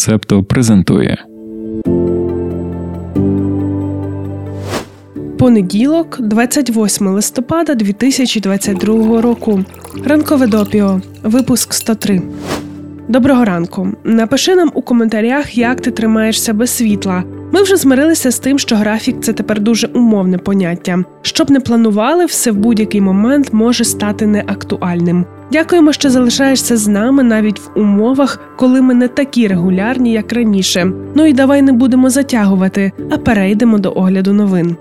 Септо презентує. Понеділок, 28 листопада 2022 року. Ранкове допіо. Випуск 103. Доброго ранку. Напиши нам у коментарях, як ти тримаєшся без світла. Ми вже змирилися з тим, що графік це тепер дуже умовне поняття. Щоб не планували, все в будь-який момент може стати неактуальним. Дякуємо, що залишаєшся з нами навіть в умовах, коли ми не такі регулярні, як раніше. Ну і давай не будемо затягувати, а перейдемо до огляду новин.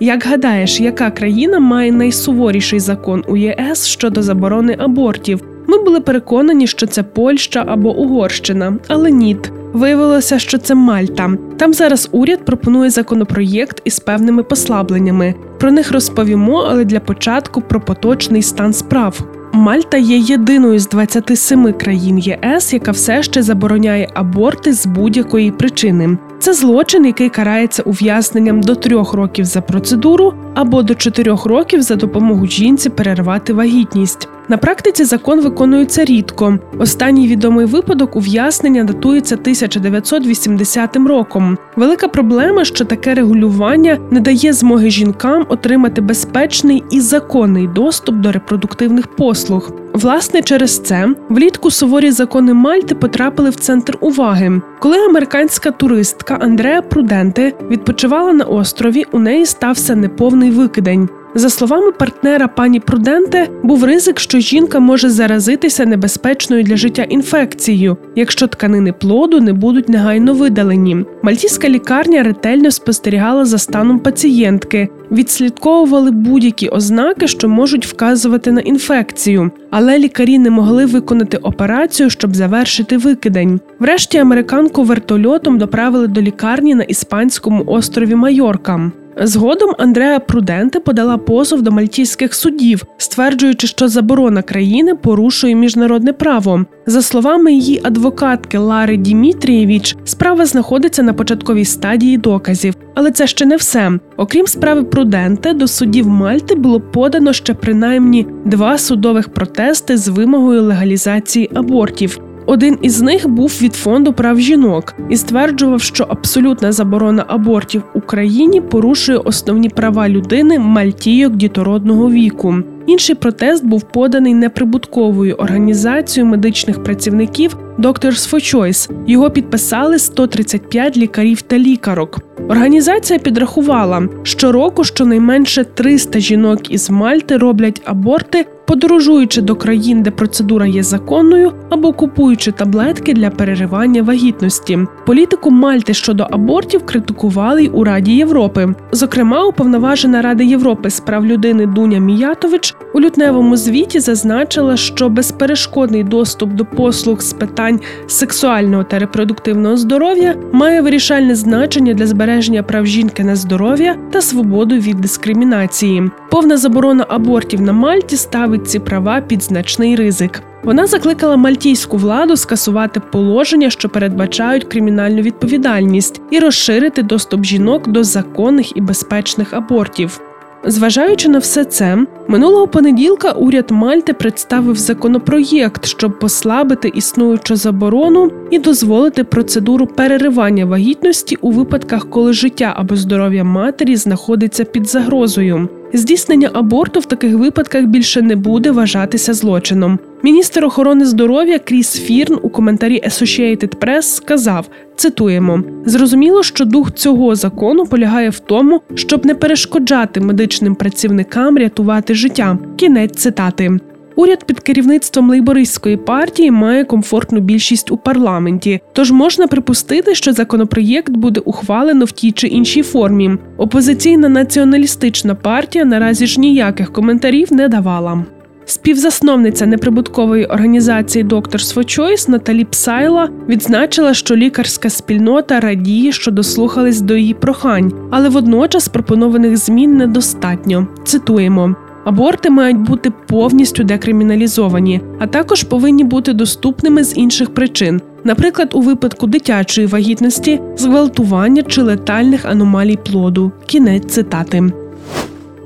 Як гадаєш, яка країна має найсуворіший закон у ЄС щодо заборони абортів? Ми були переконані, що це Польща або Угорщина, але ніт. Виявилося, що це Мальта. Там зараз уряд пропонує законопроєкт із певними послабленнями. Про них розповімо, але для початку про поточний стан справ. Мальта є єдиною з 27 країн ЄС, яка все ще забороняє аборти з будь-якої причини. Це злочин, який карається ув'язненням до трьох років за процедуру або до чотирьох років за допомогу жінці перервати вагітність. На практиці закон виконується рідко. Останній відомий випадок ув'язнення датується 1980 роком. Велика проблема, що таке регулювання не дає змоги жінкам отримати безпечний і законний доступ до репродуктивних послуг. Власне, через це влітку суворі закони Мальти потрапили в центр уваги. Коли американська туристка Андреа Пруденте відпочивала на острові, у неї стався неповний викидень. За словами партнера пані Пруденте, був ризик, що жінка може заразитися небезпечною для життя інфекцією, якщо тканини плоду не будуть негайно видалені. Мальтійська лікарня ретельно спостерігала за станом пацієнтки, відслідковували будь-які ознаки, що можуть вказувати на інфекцію, але лікарі не могли виконати операцію, щоб завершити викидень. Врешті американку вертольотом доправили до лікарні на іспанському острові Майорка. Згодом Андреа Пруденте подала позов до мальтійських судів, стверджуючи, що заборона країни порушує міжнародне право. За словами її адвокатки Лари Дімітрієвіч, справа знаходиться на початковій стадії доказів, але це ще не все. Окрім справи Пруденте, до судів Мальти було подано ще принаймні два судових протести з вимогою легалізації абортів. Один із них був від фонду прав жінок і стверджував, що абсолютна заборона абортів в Україні порушує основні права людини мальтійок дітородного віку. Інший протест був поданий неприбутковою організацією медичних працівників Doctors for Choice. Його підписали 135 лікарів та лікарок. Організація підрахувала, що року щонайменше 300 жінок із Мальти роблять аборти подорожуючи до країн, де процедура є законною, або купуючи таблетки для переривання вагітності. Політику Мальти щодо абортів критикували й у Раді Європи. Зокрема, уповноважена Рада Європи з прав людини Дуня Міятович у лютневому звіті зазначила, що безперешкодний доступ до послуг з питань сексуального та репродуктивного здоров'я має вирішальне значення для збереження прав жінки на здоров'я та свободу від дискримінації. Повна заборона абортів на Мальті ставить ці права під значний ризик. Вона закликала мальтійську владу скасувати положення, що передбачають кримінальну відповідальність, і розширити доступ жінок до законних і безпечних абортів. Зважаючи на все це, минулого понеділка уряд Мальти представив законопроєкт, щоб послабити існуючу заборону і дозволити процедуру переривання вагітності у випадках, коли життя або здоров'я матері знаходиться під загрозою. Здійснення аборту в таких випадках більше не буде вважатися злочином. Міністр охорони здоров'я Кріс Фірн у коментарі Associated Press сказав: цитуємо: зрозуміло, що дух цього закону полягає в тому, щоб не перешкоджати медичним працівникам рятувати життя. Кінець цитати. Уряд під керівництвом лейбористської партії має комфортну більшість у парламенті, тож можна припустити, що законопроєкт буде ухвалено в тій чи іншій формі. Опозиційна націоналістична партія наразі ж ніяких коментарів не давала. Співзасновниця неприбуткової організації for Choice Наталі Псайла відзначила, що лікарська спільнота радіє, що дослухались до її прохань, але водночас пропонованих змін недостатньо. Цитуємо. Аборти мають бути повністю декриміналізовані, а також повинні бути доступними з інших причин, наприклад, у випадку дитячої вагітності, зґвалтування чи летальних аномалій плоду. Кінець цитати.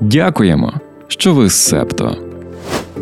Дякуємо, що ви з септо.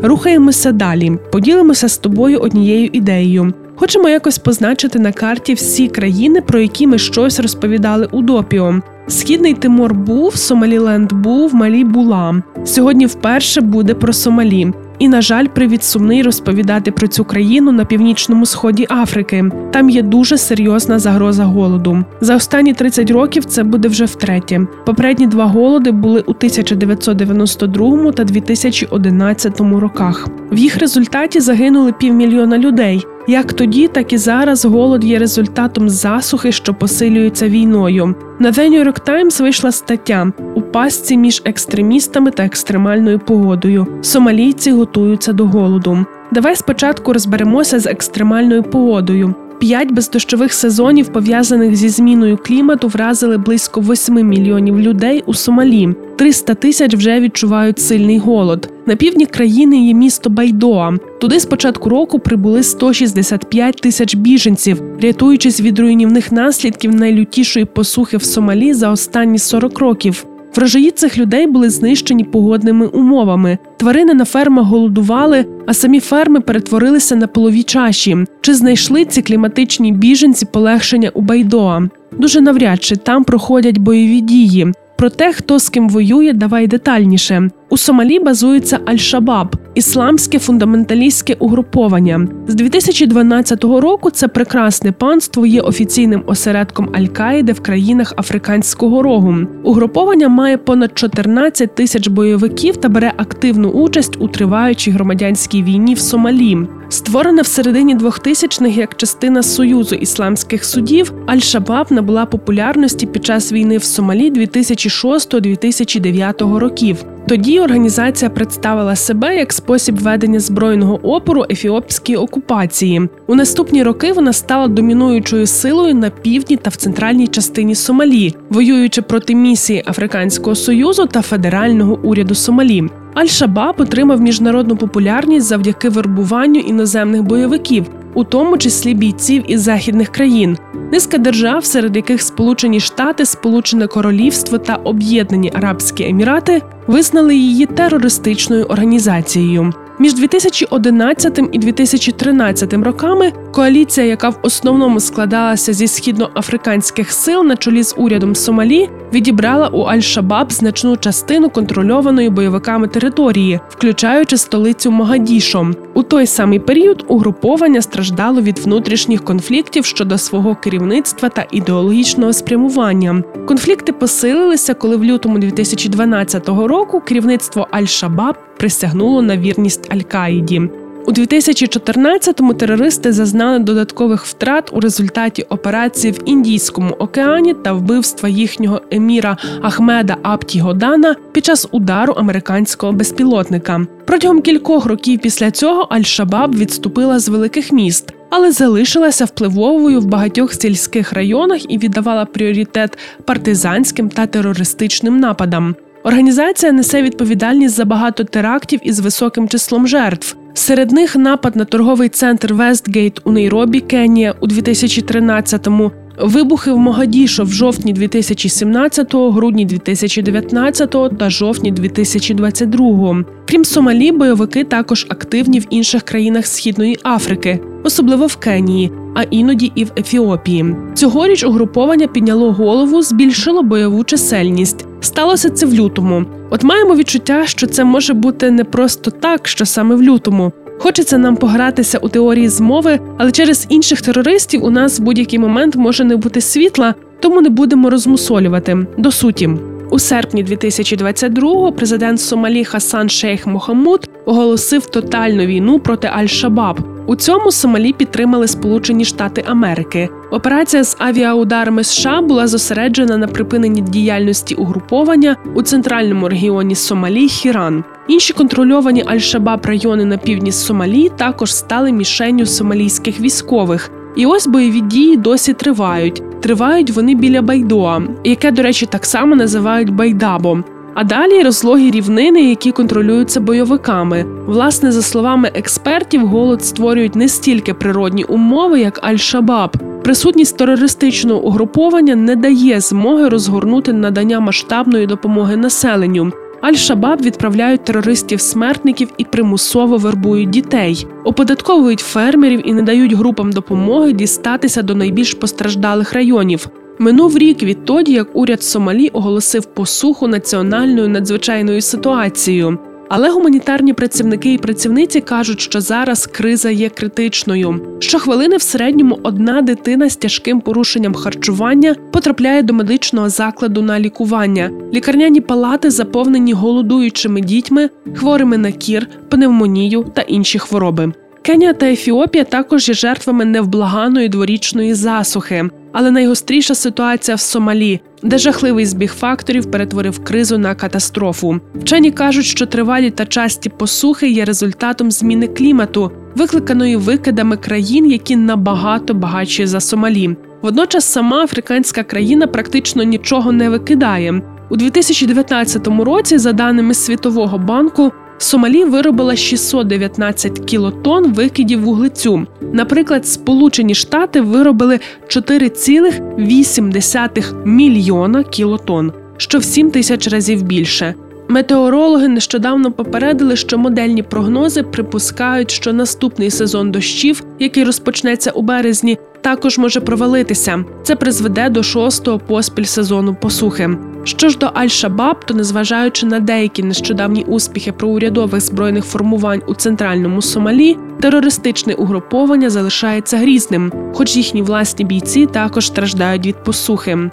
Рухаємося далі. Поділимося з тобою однією ідеєю. Хочемо якось позначити на карті всі країни, про які ми щось розповідали у допіо. Східний Тимор був, Сомаліленд був, Малі була. Сьогодні вперше буде про Сомалі. І, на жаль, привід сумний розповідати про цю країну на північному сході Африки. Там є дуже серйозна загроза голоду. За останні 30 років це буде вже втретє. Попередні два голоди були у 1992 та 2011 роках. В їх результаті загинули півмільйона людей. Як тоді, так і зараз голод є результатом засухи, що посилюється війною. На The New York Times вийшла стаття у пастці між екстремістами та екстремальною погодою. Сомалійці готуються до голоду. Давай спочатку розберемося з екстремальною погодою. П'ять бездощових сезонів, пов'язаних зі зміною клімату, вразили близько 8 мільйонів людей у Сомалі. 300 тисяч вже відчувають сильний голод. На півдні країни є місто Байдоа. Туди з початку року прибули 165 тисяч біженців, рятуючись від руйнівних наслідків найлютішої посухи в Сомалі за останні 40 років. Врожаї цих людей були знищені погодними умовами. Тварини на фермах голодували, а самі ферми перетворилися на полові чаші. Чи знайшли ці кліматичні біженці полегшення у Байдоа? Дуже навряд чи там проходять бойові дії. Про те, хто з ким воює, давай детальніше. У Сомалі базується Аль-Шабаб, ісламське фундаменталістське угруповання. З 2012 року це прекрасне панство є офіційним осередком Аль-Каїди в країнах Африканського рогу. Угруповання має понад 14 тисяч бойовиків та бере активну участь у триваючій громадянській війні в Сомалі. Створене в середині 2000-х як частина Союзу ісламських судів, Аль-Шабаб набула популярності під час війни в Сомалі 2006-2009 років. Тоді організація представила себе як спосіб ведення збройного опору ефіопській окупації. У наступні роки вона стала домінуючою силою на півдні та в центральній частині Сомалі, воюючи проти місії Африканського союзу та федерального уряду Сомалі. Аль-Шабаб отримав міжнародну популярність завдяки вербуванню іноземних бойовиків, у тому числі бійців із західних країн. Низка держав, серед яких Сполучені Штати, Сполучене Королівство та Об'єднані Арабські Емірати, визнали її терористичною організацією. Між 2011 і 2013 роками коаліція, яка в основному складалася зі східноафриканських сил на чолі з урядом Сомалі, відібрала у Аль-Шабаб значну частину контрольованої бойовиками території, включаючи столицю Могадішо. У той самий період угруповання страждало від внутрішніх конфліктів щодо свого керівництва та ідеологічного спрямування. Конфлікти посилилися, коли в лютому 2012 року керівництво Аль-Шабаб присягнуло на вірність Аль-Каїді. У 2014-му терористи зазнали додаткових втрат у результаті операції в Індійському океані та вбивства їхнього еміра Ахмеда Апті Годана під час удару американського безпілотника. Протягом кількох років після цього Аль-Шабаб відступила з великих міст, але залишилася впливовою в багатьох сільських районах і віддавала пріоритет партизанським та терористичним нападам. Організація несе відповідальність за багато терактів із високим числом жертв. Серед них напад на торговий центр Вестгейт у Нейробі, Кенія у 2013-му, вибухи в Могадішо в жовтні 2017-го, грудні 2019-го та жовтні 2022-го. Крім Сомалі, бойовики також активні в інших країнах Східної Африки, особливо в Кенії, а іноді і в Ефіопії. Цьогоріч угруповання підняло голову, збільшило бойову чисельність. Сталося це в лютому. От маємо відчуття, що це може бути не просто так, що саме в лютому. Хочеться нам погратися у теорії змови, але через інших терористів у нас в будь-який момент може не бути світла, тому не будемо розмусолювати. До суті. У серпні 2022-го президент Сомалі Хасан Шейх Мохаммуд оголосив тотальну війну проти Аль-Шабаб. У цьому Сомалі підтримали Сполучені Штати Америки. Операція з авіаударами США була зосереджена на припиненні діяльності угруповання у центральному регіоні Сомалі Хіран. Інші контрольовані Аль-Шабаб райони на півдні Сомалі також стали мішенню сомалійських військових. І ось бойові дії досі тривають. Тривають вони біля Байдоа, яке, до речі, так само називають Байдабом. А далі розлогі рівнини, які контролюються бойовиками. Власне, за словами експертів, голод створюють не стільки природні умови, як Аль-Шабаб. Присутність терористичного угруповання не дає змоги розгорнути надання масштабної допомоги населенню. Аль-Шабаб відправляють терористів-смертників і примусово вербують дітей, оподатковують фермерів і не дають групам допомоги дістатися до найбільш постраждалих районів. Минув рік відтоді, як уряд Сомалі оголосив посуху національною надзвичайною ситуацією. Але гуманітарні працівники і працівниці кажуть, що зараз криза є критичною. Щохвилини в середньому одна дитина з тяжким порушенням харчування потрапляє до медичного закладу на лікування. Лікарняні палати заповнені голодуючими дітьми, хворими на кір, пневмонію та інші хвороби. Кенія та Ефіопія також є жертвами невблаганої дворічної засухи. Але найгостріша ситуація в Сомалі, де жахливий збіг факторів перетворив кризу на катастрофу. Вчені кажуть, що тривалі та часті посухи є результатом зміни клімату, викликаної викидами країн, які набагато багатші за Сомалі. Водночас сама африканська країна практично нічого не викидає. У 2019 році, за даними Світового банку, Сомалі виробила 619 кілотон викидів вуглецю. Наприклад, Сполучені Штати виробили 4,8 мільйона кілотон, що в 7 тисяч разів більше. Метеорологи нещодавно попередили, що модельні прогнози припускають, що наступний сезон дощів, який розпочнеться у березні, також може провалитися. Це призведе до шостого поспіль сезону посухи. Що ж до Аль-Шабаб, то незважаючи на деякі нещодавні успіхи проурядових збройних формувань у центральному Сомалі, терористичне угруповання залишається грізним, хоч їхні власні бійці також страждають від посухи.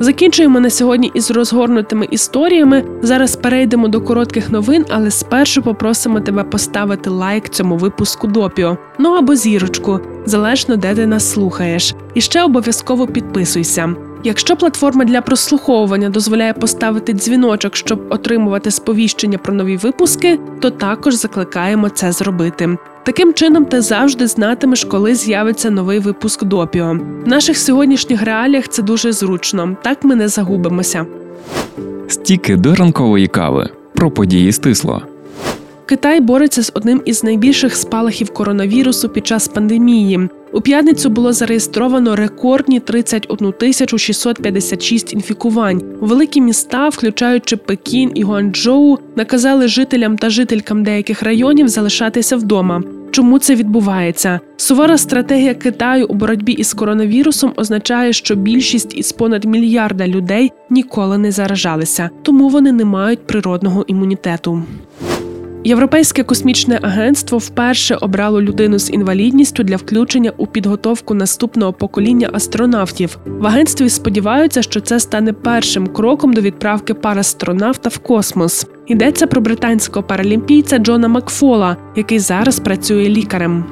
Закінчуємо на сьогодні із розгорнутими історіями. Зараз перейдемо до коротких новин, але спершу попросимо тебе поставити лайк цьому випуску допіо. Ну або зірочку, залежно де ти нас слухаєш. І ще обов'язково підписуйся. Якщо платформа для прослуховування дозволяє поставити дзвіночок, щоб отримувати сповіщення про нові випуски, то також закликаємо це зробити. Таким чином, ти завжди знатимеш, коли з'явиться новий випуск допіо. В наших сьогоднішніх реаліях це дуже зручно, так ми не загубимося. Стіки до ранкової кави про події стисло. Китай бореться з одним із найбільших спалахів коронавірусу під час пандемії. У п'ятницю було зареєстровано рекордні 31 тисячу 656 інфікувань. Великі міста, включаючи Пекін і Гуанчжоу, наказали жителям та жителькам деяких районів залишатися вдома. Чому це відбувається? Сувора стратегія Китаю у боротьбі із коронавірусом означає, що більшість із понад мільярда людей ніколи не заражалися, тому вони не мають природного імунітету. Європейське космічне агентство вперше обрало людину з інвалідністю для включення у підготовку наступного покоління астронавтів. В агентстві сподіваються, що це стане першим кроком до відправки парастронавта в космос. Йдеться про британського паралімпійця Джона Макфола, який зараз працює лікарем.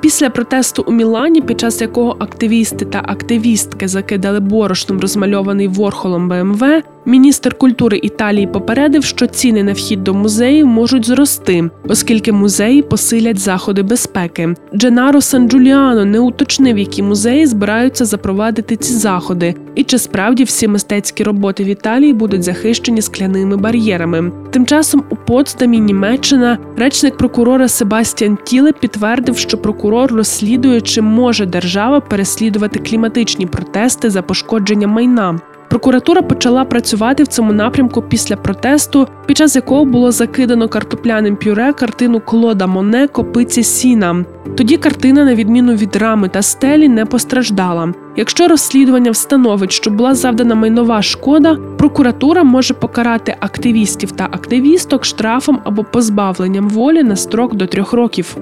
Після протесту у Мілані, під час якого активісти та активістки закидали борошном розмальований Ворхолом БМВ, міністр культури Італії попередив, що ціни на вхід до музеїв можуть зрости, оскільки музеї посилять заходи безпеки. Дженаро Сан Джуліано не уточнив, які музеї збираються запровадити ці заходи, і чи справді всі мистецькі роботи в Італії будуть захищені скляними бар'єрами. Тим часом у Потсдамі, Німеччина, речник прокурора Себастьян Тіле підтвердив, що прокурор розслідує, чи може держава переслідувати кліматичні протести за пошкодження майна. Прокуратура почала працювати в цьому напрямку після протесту, під час якого було закидано картопляним пюре картину Клода Моне Копиці Сіна. Тоді картина, на відміну від рами та стелі, не постраждала. Якщо розслідування встановить, що була завдана майнова шкода, прокуратура може покарати активістів та активісток штрафом або позбавленням волі на строк до трьох років.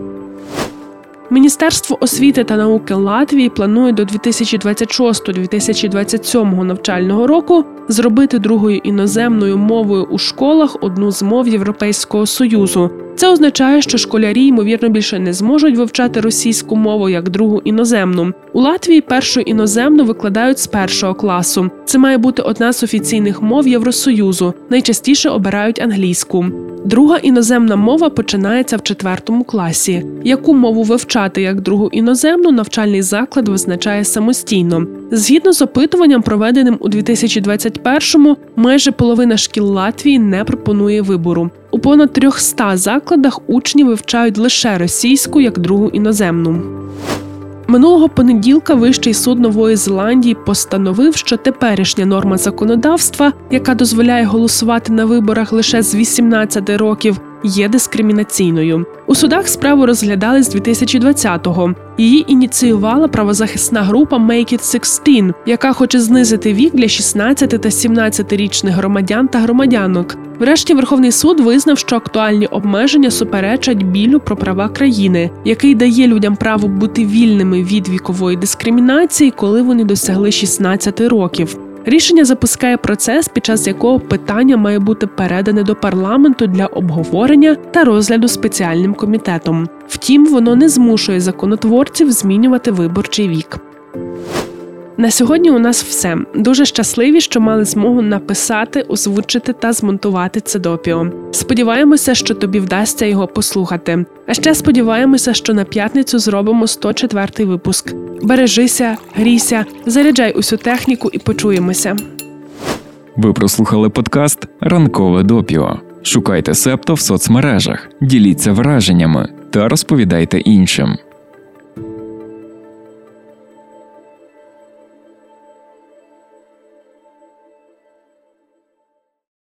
Міністерство освіти та науки Латвії планує до 2026-2027 навчального року зробити другою іноземною мовою у школах одну з мов Європейського союзу. Це означає, що школярі ймовірно більше не зможуть вивчати російську мову як другу іноземну. У Латвії першу іноземну викладають з першого класу. Це має бути одна з офіційних мов Євросоюзу. Найчастіше обирають англійську. Друга іноземна мова починається в четвертому класі. Яку мову вивчати як другу іноземну навчальний заклад визначає самостійно. Згідно з опитуванням, проведеним у 2021-му, майже половина шкіл Латвії не пропонує вибору. У понад 300 закладах учні вивчають лише російську як другу іноземну. Минулого понеділка Вищий суд Нової Зеландії постановив, що теперішня норма законодавства, яка дозволяє голосувати на виборах лише з 18 років, є дискримінаційною. У судах справу розглядали з 2020-го. Її ініціювала правозахисна група Make It 16, яка хоче знизити вік для 16 та 17-річних громадян та громадянок. Врешті Верховний суд визнав, що актуальні обмеження суперечать білю про права країни, який дає людям право бути вільними від вікової дискримінації, коли вони досягли 16 років. Рішення запускає процес, під час якого питання має бути передане до парламенту для обговорення та розгляду спеціальним комітетом. Втім, воно не змушує законотворців змінювати виборчий вік. На сьогодні у нас все. Дуже щасливі, що мали змогу написати, озвучити та змонтувати це допіо. Сподіваємося, що тобі вдасться його послухати. А ще сподіваємося, що на п'ятницю зробимо 104-й випуск. Бережися, грійся, заряджай усю техніку і почуємося. Ви прослухали подкаст Ранкове допіо. Шукайте септо в соцмережах, діліться враженнями та розповідайте іншим.